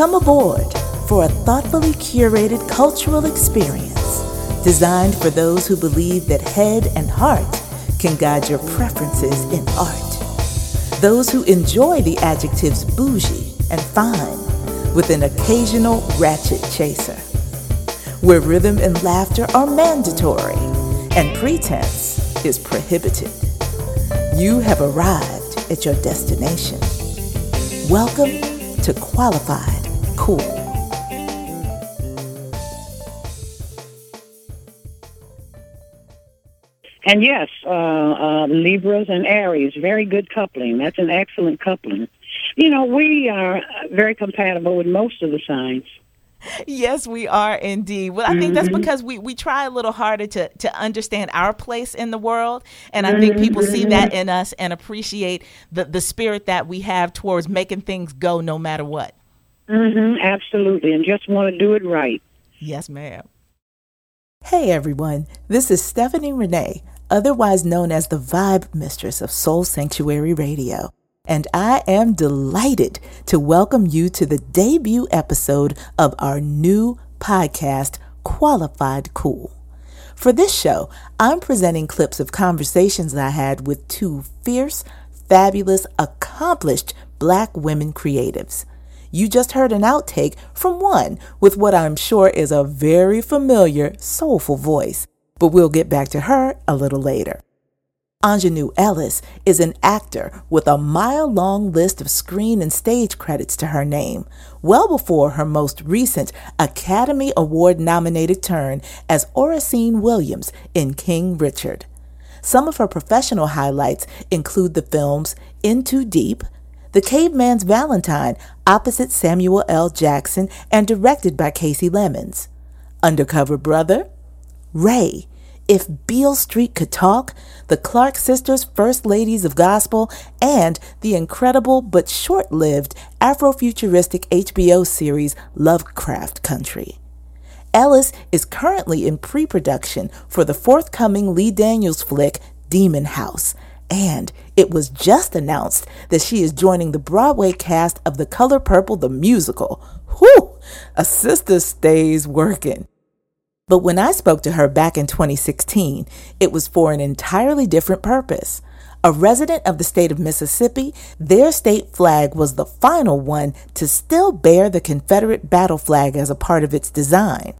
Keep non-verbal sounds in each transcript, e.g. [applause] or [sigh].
Come aboard for a thoughtfully curated cultural experience designed for those who believe that head and heart can guide your preferences in art. Those who enjoy the adjectives bougie and fine with an occasional ratchet chaser. Where rhythm and laughter are mandatory and pretense is prohibited. You have arrived at your destination. Welcome to Qualified Qool. And yes, uh, uh, Libras and Aries, very good coupling. That's an excellent coupling. You know, we are very compatible with most of the signs. Yes, we are indeed. Well, I think that's mm-hmm. because we, we try a little harder to, to understand our place in the world. And I think people see that in us and appreciate the, the spirit that we have towards making things go no matter what. Mm-hmm, absolutely. And just want to do it right. Yes, ma'am. Hey, everyone. This is Stephanie Renee, otherwise known as the Vibe Mistress of Soul Sanctuary Radio and I am delighted to welcome you to the debut episode of our new podcast, Qualified Qool. For this show, I'm presenting clips of conversations I had with two fierce, fabulous, accomplished black women creatives. You just heard an outtake from one with what I'm sure is a very familiar, soulful voice, but we'll get back to her a little later. Aunjanue Ellis is an actor with a mile long list of screen and stage credits to her name, well before her most recent Academy Award nominated turn as Oracene Williams in King Richard. Some of her professional highlights include the films In Too Deep, The Caveman's Valentine opposite Samuel L. Jackson and directed by Kasi Lemmons. Undercover Brother, Ray, if Beale Street Could Talk, the Clark Sisters, First Ladies of Gospel, and the incredible but short lived Afrofuturistic HBO series Lovecraft Country. Ellis is currently in pre production for the forthcoming Lee Daniels flick Demon House, and it was just announced that she is joining the Broadway cast of The Color Purple the musical. Whew! A sister stays working. But when I spoke to her back in 2016, it was for an entirely different purpose. A resident of the state of Mississippi, their state flag was the final one to still bear the Confederate battle flag as a part of its design.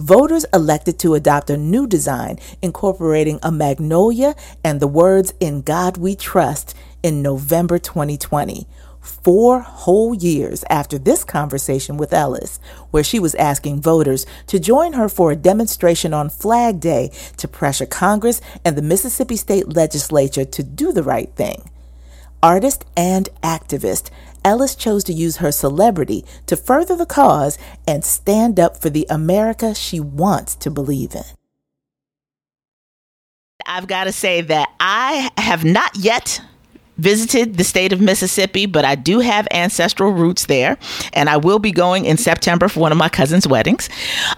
Voters elected to adopt a new design incorporating a magnolia and the words In God We Trust in November 2020, four whole years after this conversation with Ellis, where she was asking voters to join her for a demonstration on Flag Day to pressure Congress and the Mississippi State Legislature to do the right thing. Artist and activist, Ellis chose to use her celebrity to further the cause and stand up for the America she wants to believe in. I've got to say that I have not yet visited the state of Mississippi, but I do have ancestral roots there, and I will be going in September for one of my cousin's weddings.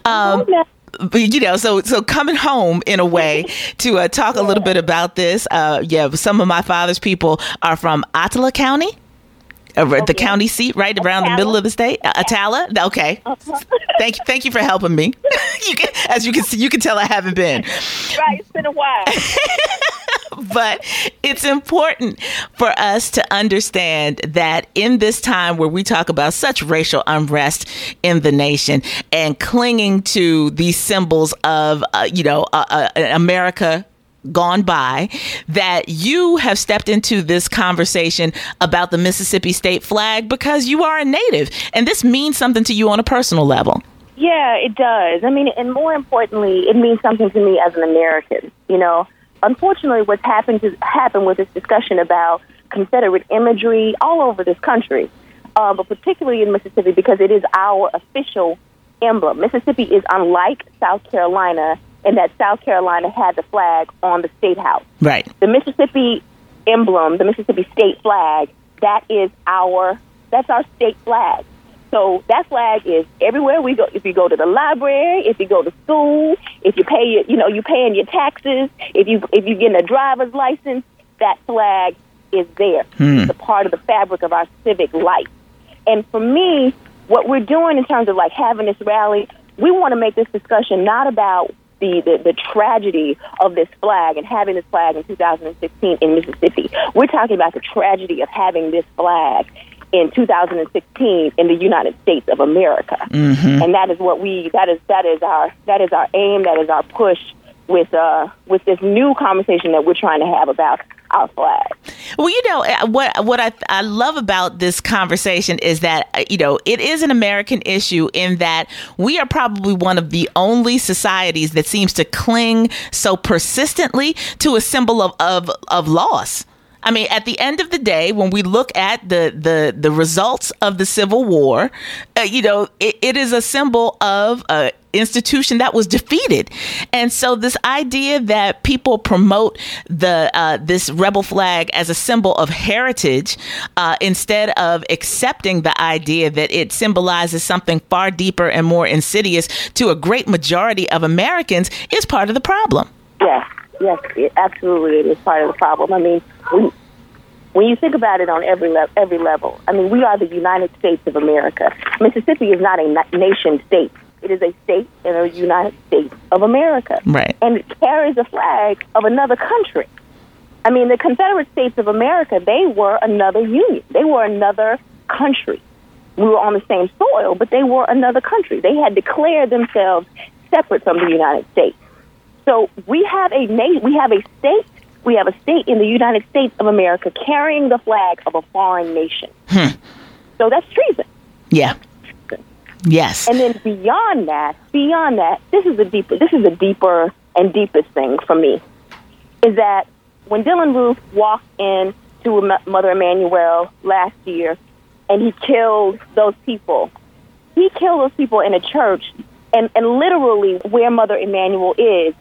Um, but you know, so so coming home in a way [laughs] to uh, talk a little bit about this. Uh, yeah, some of my father's people are from Attala County. Uh, the county seat, right around the middle of the state, uh, Attala. Okay, uh-huh. thank you, thank you for helping me. [laughs] [laughs] you can, as you can see, you can tell I haven't been. Right, it's been a while. [laughs] but it's important for us to understand that in this time where we talk about such racial unrest in the nation and clinging to these symbols of, uh, you know, uh, uh, America gone by that you have stepped into this conversation about the Mississippi state flag because you are a native and this means something to you on a personal level. Yeah, it does. I mean, and more importantly, it means something to me as an American. You know, unfortunately, what's happened to happen with this discussion about Confederate imagery all over this country, uh, but particularly in Mississippi because it is our official emblem. Mississippi is unlike South Carolina in that South Carolina had the flag on the state house. Right. The Mississippi emblem, the Mississippi state flag, that is our that's our state flag. So that flag is everywhere we go. If you go to the library, if you go to school, if you pay your, you know, you paying your taxes, if you if you getting a driver's license, that flag is there. Hmm. It's a part of the fabric of our civic life. And for me, what we're doing in terms of like having this rally, we want to make this discussion not about the, the, the tragedy of this flag and having this flag in 2016 in Mississippi. We're talking about the tragedy of having this flag in 2016 in the United States of America. Mm-hmm. And that is what we that is that is our that is our aim, that is our push with uh with this new conversation that we're trying to have about our flag. Well, you know uh, what what I I love about this conversation is that uh, you know it is an American issue in that we are probably one of the only societies that seems to cling so persistently to a symbol of of, of loss. I mean, at the end of the day, when we look at the the the results of the Civil War, uh, you know, it, it is a symbol of a institution that was defeated. And so this idea that people promote the uh, this rebel flag as a symbol of heritage uh, instead of accepting the idea that it symbolizes something far deeper and more insidious to a great majority of Americans is part of the problem. Yes, yes, it, absolutely, it is part of the problem. I mean, we, when you think about it on every le- every level, I mean, we are the United States of America. Mississippi is not a na- nation state. It is a state in the United States of America. Right. And it carries a flag of another country. I mean, the Confederate States of America, they were another union. They were another country. We were on the same soil, but they were another country. They had declared themselves separate from the United States. So we have a na- we have a state we have a state in the United States of America carrying the flag of a foreign nation. Hmm. So that's treason. Yeah. Yes. And then beyond that, beyond that, this is a deeper this is a deeper and deepest thing for me. Is that when Dylann Roof walked in to Mother Emanuel last year and he killed those people. He killed those people in a church and, and literally where Mother Emanuel is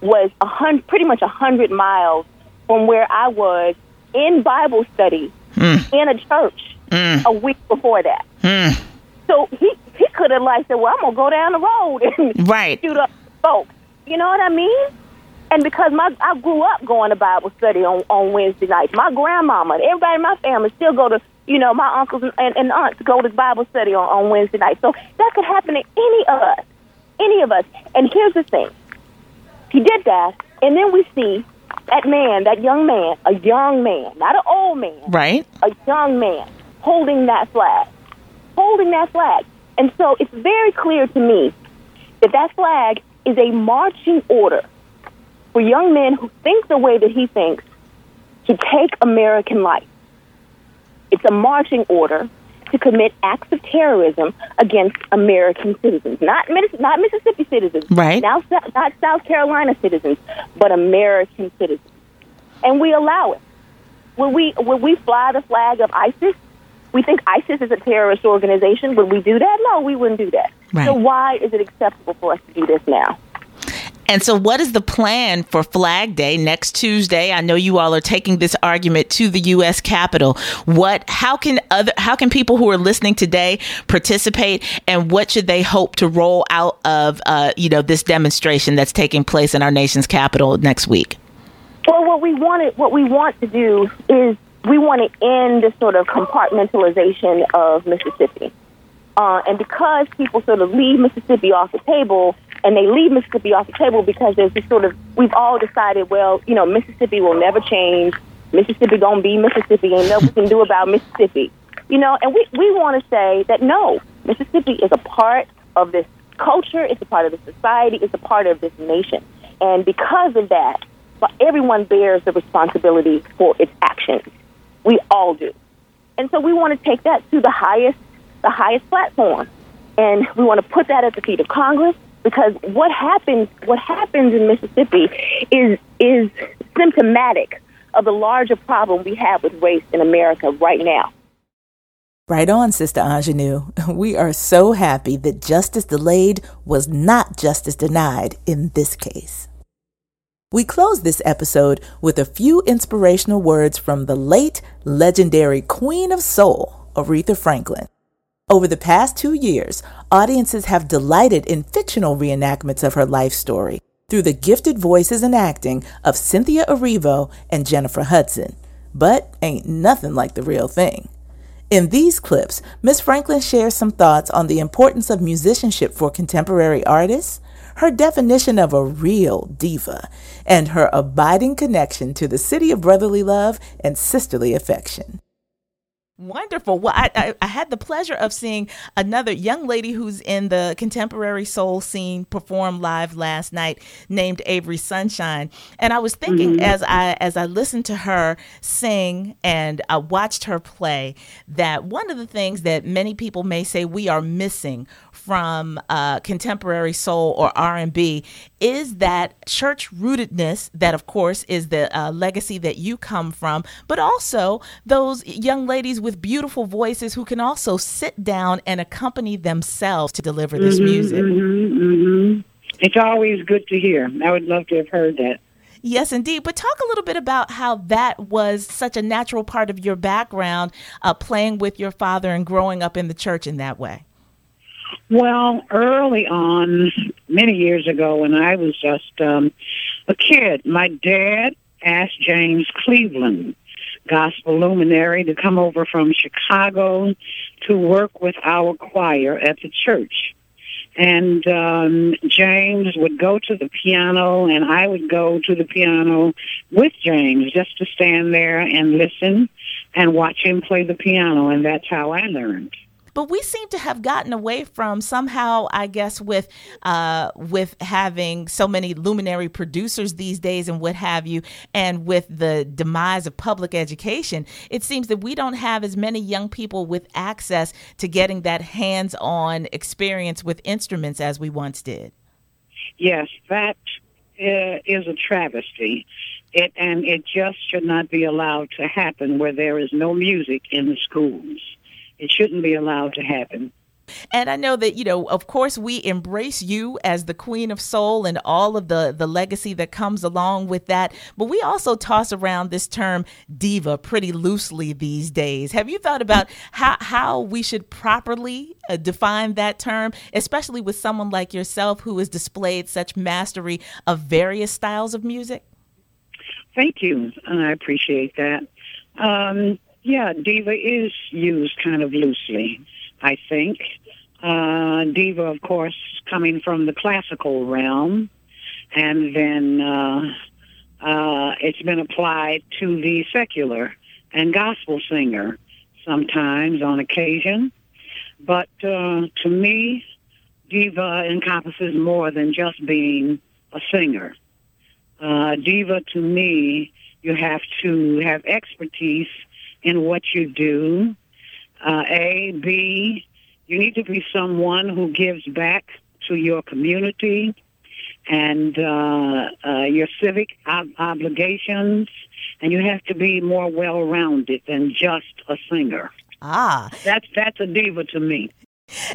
was a hundred, pretty much a hundred miles from where I was in Bible study mm. in a church mm. a week before that. Mm. So he he could have like said, "Well, I'm gonna go down the road and right. shoot up folks." You know what I mean? And because my I grew up going to Bible study on on Wednesday nights, my grandmama, everybody in my family still go to you know my uncles and, and aunts go to Bible study on, on Wednesday nights. So that could happen to any of us, any of us. And here's the thing: he did that, and then we see that man, that young man, a young man, not an old man, right? A young man holding that flag holding that flag. And so it's very clear to me that that flag is a marching order for young men who think the way that he thinks to take American life. It's a marching order to commit acts of terrorism against American citizens, not not Mississippi citizens, right? Now, not South Carolina citizens, but American citizens, and we allow it. When we when we fly the flag of ISIS, we think ISIS is a terrorist organization. Would we do that? No, we wouldn't do that. Right. So why is it acceptable for us to do this now? And so, what is the plan for Flag Day next Tuesday? I know you all are taking this argument to the U.S. Capitol. What? How can other? How can people who are listening today participate? And what should they hope to roll out of? Uh, you know, this demonstration that's taking place in our nation's capital next week. Well, what we wanted, what we want to do is we want to end this sort of compartmentalization of Mississippi. Uh, and because people sort of leave Mississippi off the table, and they leave Mississippi off the table because there's this sort of, we've all decided, well, you know, Mississippi will never change. Mississippi gonna be Mississippi. and nothing we can do about Mississippi. You know, and we, we want to say that no, Mississippi is a part of this culture, it's a part of the society, it's a part of this nation. And because of that, everyone bears the responsibility for its actions. We all do. And so we want to take that to the highest the highest platform. And we want to put that at the feet of Congress because what happens what happens in Mississippi is is symptomatic of the larger problem we have with race in America right now. Right on, Sister Aunjanue. [laughs] We are so happy that justice delayed was not justice denied in this case. We close this episode with a few inspirational words from the late legendary Queen of Soul, Aretha Franklin. Over the past two years, audiences have delighted in fictional reenactments of her life story through the gifted voices and acting of Cynthia Erivo and Jennifer Hudson. But ain't nothing like the real thing. In these clips, Ms. Franklin shares some thoughts on the importance of musicianship for contemporary artists, her definition of a real diva, and her abiding connection to the city of brotherly love and sisterly affection. Wonderful. Well, I, I, I, had the pleasure of seeing another young lady who's in the contemporary soul scene perform live last night, named Avery Sunshine. And I was thinking mm-hmm. as I as I listened to her sing and I watched her play that one of the things that many people may say we are missing from uh, contemporary soul or R&B is that church rootedness that of course is the uh, legacy that you come from but also those young ladies with beautiful voices who can also sit down and accompany themselves to deliver this mm-hmm, music mm-hmm, mm-hmm. it's always good to hear i would love to have heard that Yes, indeed. But talk a little bit about how that was such a natural part of your background, uh, playing with your father and growing up in the church in that way. Well, early on, many years ago, when I was just um, a kid, my dad asked James Cleveland, gospel luminary, to come over from Chicago to work with our choir at the church. And um, James would go to the piano, and I would go to the piano with James just to stand there and listen and watch him play the piano, and that's how I learned but we seem to have gotten away from somehow i guess with uh, with having so many luminary producers these days and what have you and with the demise of public education it seems that we don't have as many young people with access to getting that hands-on experience with instruments as we once did. Yes that uh, is a travesty. It and it just should not be allowed to happen where there is no music in the schools it shouldn't be allowed to happen. And I know that, you know, of course, we embrace you as the Queen of Soul and all of the, the legacy that comes along with that. But we also toss around this term diva pretty loosely these days. Have you thought about how, how we should properly uh, define that term, especially with someone like yourself who has displayed such mastery of various styles of music? Thank you. And I appreciate that. Um, yeah, diva is used kind of loosely, I think. Uh, diva, of course, coming from the classical realm, and then uh, uh, it's been applied to the secular and gospel singer sometimes on occasion. But uh, to me, diva encompasses more than just being a singer. Uh, diva to me, you have to have expertise in what you do. Uh, a, B, you need to be someone who gives back to your community and uh, uh, your civic ob- obligations, and you have to be more well-rounded than just a singer. Ah, that's that's a diva to me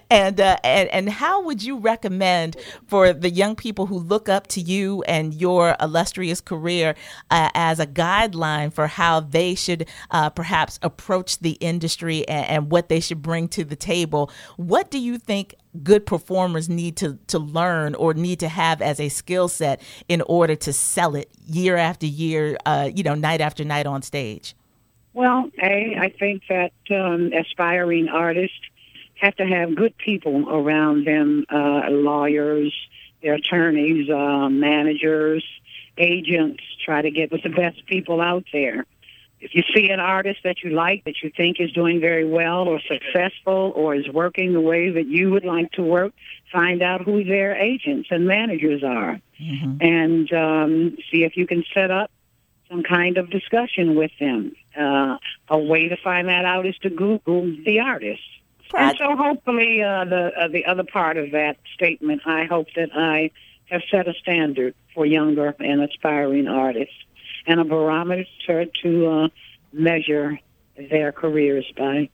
and uh, and and how would you recommend for the young people who look up to you and your illustrious career uh, as a guideline for how they should uh, perhaps approach the industry and, and, what they should bring to the table? What do you think good performers need to to learn or need to have as a skill set in order to sell it year after year, uh, you know, night after night on stage? Well, a I think that um, aspiring artists have to have good people around them, uh, lawyers, their attorneys, uh, managers, agents, try to get with the best people out there. If you see an artist that you like, that you think is doing very well or successful or is working the way that you would like to work, find out who their agents and managers are. Mm-hmm. And um, see if you can set up some kind of discussion with them. Uh, a way to find that out is to Google the artist and so hopefully uh, the uh, the other part of that statement, I hope that I have set a standard for younger and aspiring artists and a barometer to uh, measure their careers by.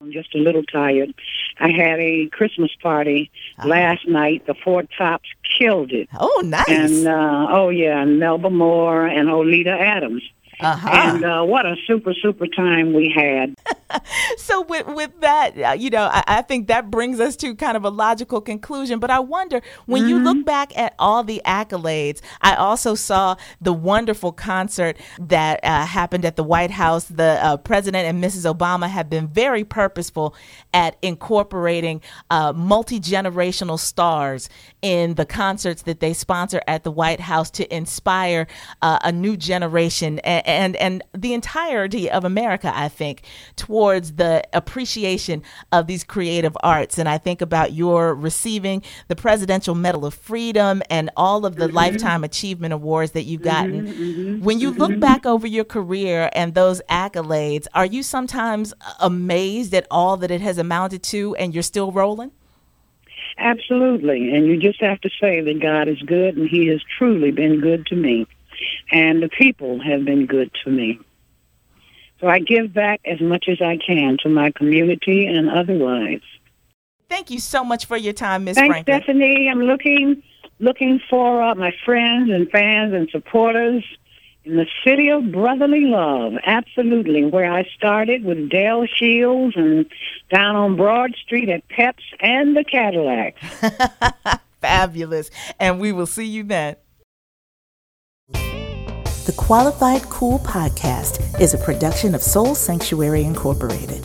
I'm just a little tired. I had a Christmas party uh-huh. last night. The Four Tops killed it. Oh, nice. And uh, oh yeah, and Melba Moore and Oleta Adams. Uh-huh. And uh, what a super super time we had. [laughs] so with with that, uh, you know, I, I, think that brings us to kind of a logical conclusion. But I wonder when mm-hmm. you look mm-hmm. back at all the accolades. I also saw the wonderful concert that uh, happened at the White House. The uh, president and Mrs. Obama have been very purposeful at incorporating uh, multi generational stars in the concerts that they sponsor at the White House to inspire uh, a new generation and, and and the entirety of America. I think towards the appreciation of these creative arts. And I think about your receiving the Presidential Medal of Freedom and all of the mm-hmm. Lifetime Achievement Awards that you've gotten. Mm-hmm, mm-hmm, when you look mm-hmm. back over your career and those accolades, are you sometimes amazed at all that it has amounted to and you're still rolling? Absolutely. And you just have to say that God is good and He has truly been good to me. And the people have been good to me. So I give back as much as I can to my community and otherwise. Thank you so much for your time, Miss Thanks, Franklin. Stephanie. I'm looking looking for uh, my friends and fans and supporters in the city of brotherly love. Absolutely, where I started with Dale Shields and down on Broad Street at Peps and the Cadillac. [laughs] Fabulous, and we will see you then. The Qualified Qool Podcast is a production of Soul Sanctuary Incorporated.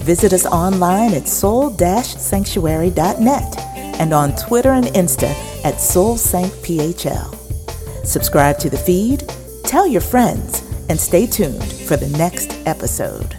Visit us online at soul-sanctuary.net and on Twitter and Insta at SoulSancPHL. Subscribe to the feed, tell your friends, and stay tuned for the next episode.